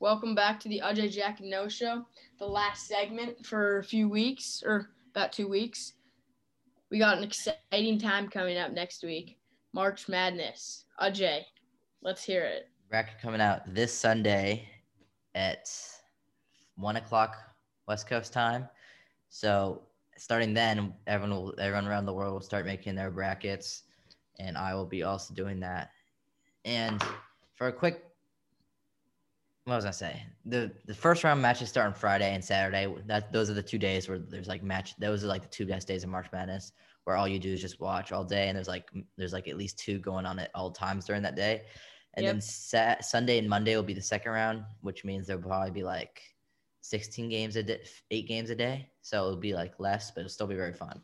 Welcome back to the Ajay Jack Noah Show, the last segment for a few weeks or about two weeks. We got an exciting time coming up next week March Madness. Ajay, let's hear it. Bracket coming out this Sunday at one o'clock West Coast time. So starting then, everyone will everyone around the world will start making their brackets, and I will be also doing that. And for a quick what was I say? The the first round matches start on Friday and Saturday. That those are the two days where there's like match. Those are like the two best days of March Madness, where all you do is just watch all day, and there's like there's like at least two going on at all times during that day. And yep. then Sat- Sunday and Monday will be the second round, which means there'll probably be like 16 games a day, eight games a day. So it'll be like less, but it'll still be very fun.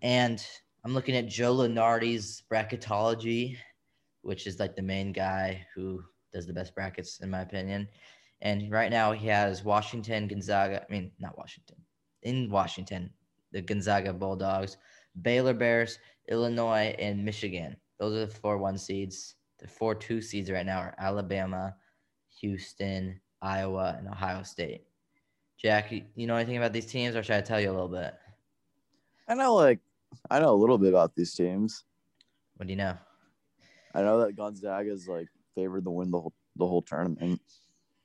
And I'm looking at Joe Lunardi's bracketology, which is like the main guy who does the best brackets in my opinion. And right now he has Washington, Gonzaga. I mean, not Washington. In Washington, the Gonzaga Bulldogs, Baylor Bears, Illinois, and Michigan. Those are the four one seeds. The four two seeds right now are Alabama, Houston, Iowa, and Ohio State. Jack, you know anything about these teams, or should I tell you a little bit? I know, like, I know a little bit about these teams. What do you know? I know that Gonzaga is like favored to win the whole the whole tournament.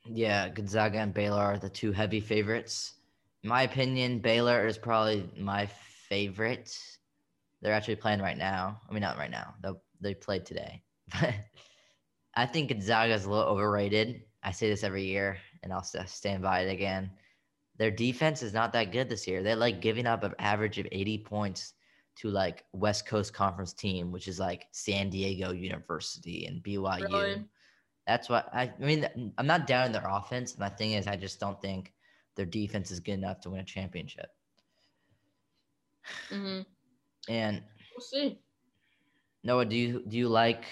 Yeah, Gonzaga and Baylor are the two heavy favorites. In my opinion, Baylor is probably my favorite. They're actually playing right now. I mean, not right now. They they played today, but I think Gonzaga is a little overrated. I say this every year, and I'll stand by it again. Their defense is not that good this year. They're like giving up an average of 80 points to like West Coast Conference team, which is like San Diego University and BYU. Really? That's what I, I mean. I'm not down in their offense. My thing is, I just don't think their defense is good enough to win a championship. Mm-hmm. And we'll see. Noah, do you do you like?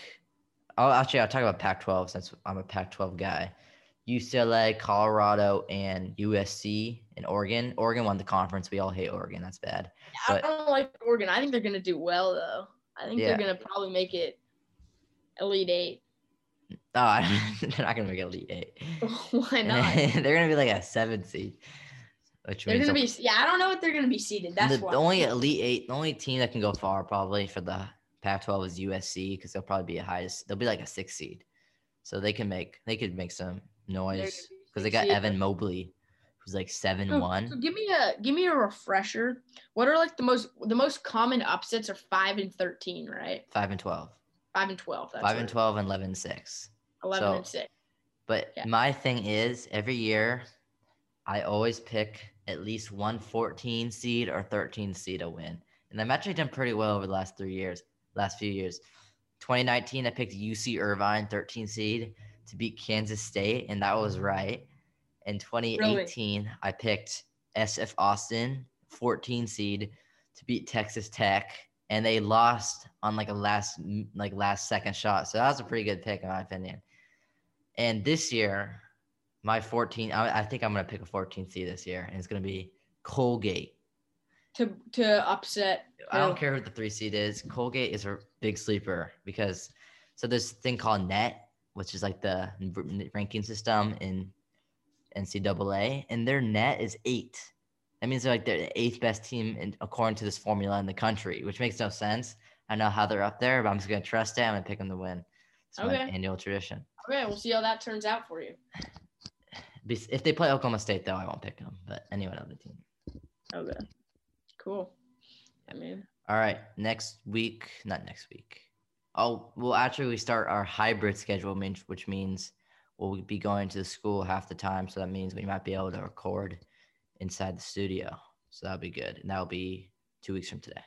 I'll actually I'll talk about Pac-12 since I'm a Pac-12 guy. UCLA, Colorado, and USC and Oregon. Oregon won the conference. We all hate Oregon. That's bad. Yeah, but, I don't like Oregon. I think they're gonna do well though. I think yeah. they're gonna probably make it Elite Eight. Oh, they're not gonna make Elite Eight. Why not? they're gonna be like a seven seed. Which they're gonna be. Yeah, I don't know what they're gonna be seeded. That's the, the only Elite Eight. The only team that can go far probably for the Pac-12 is USC because they'll probably be a highest. They'll be like a six seed, so they can make. They could make some noise because they got Evan Mobley, who's like seven so, one. So give me a give me a refresher. What are like the most the most common upsets are five and thirteen, right? Five and twelve. Five and twelve. five and twelve and eleven and six. Eleven so, and six. But yeah. my thing is every year, I always pick at least one 14 seed or 13 seed to win, and I've actually done pretty well over the last three years, last few years. 2019, I picked UC Irvine, 13 seed to beat Kansas State, and that was right. In 2018, really? I picked SF Austin, 14 seed, to beat Texas Tech, and they lost on like a last like last second shot. So that was a pretty good pick in my opinion. And this year, my 14, I, I think I'm gonna pick a 14 seed this year, and it's gonna be Colgate. To to upset. I don't care who the three seed is. Colgate is a big sleeper because so there's a thing called net which is like the ranking system in NCAA, and their net is eight. That means they're like they're the eighth best team in, according to this formula in the country, which makes no sense. I know how they're up there, but I'm just gonna trust them and pick them to win. It's okay. my annual tradition. Okay, we'll see how that turns out for you. If they play Oklahoma State, though, I won't pick them. But anyone on the team. Okay. Cool. I mean. All right. Next week, not next week. Oh, well, actually, start our hybrid schedule, which means we'll be going to the school half the time. So that means we might be able to record inside the studio. So that'll be good. And that'll be two weeks from today.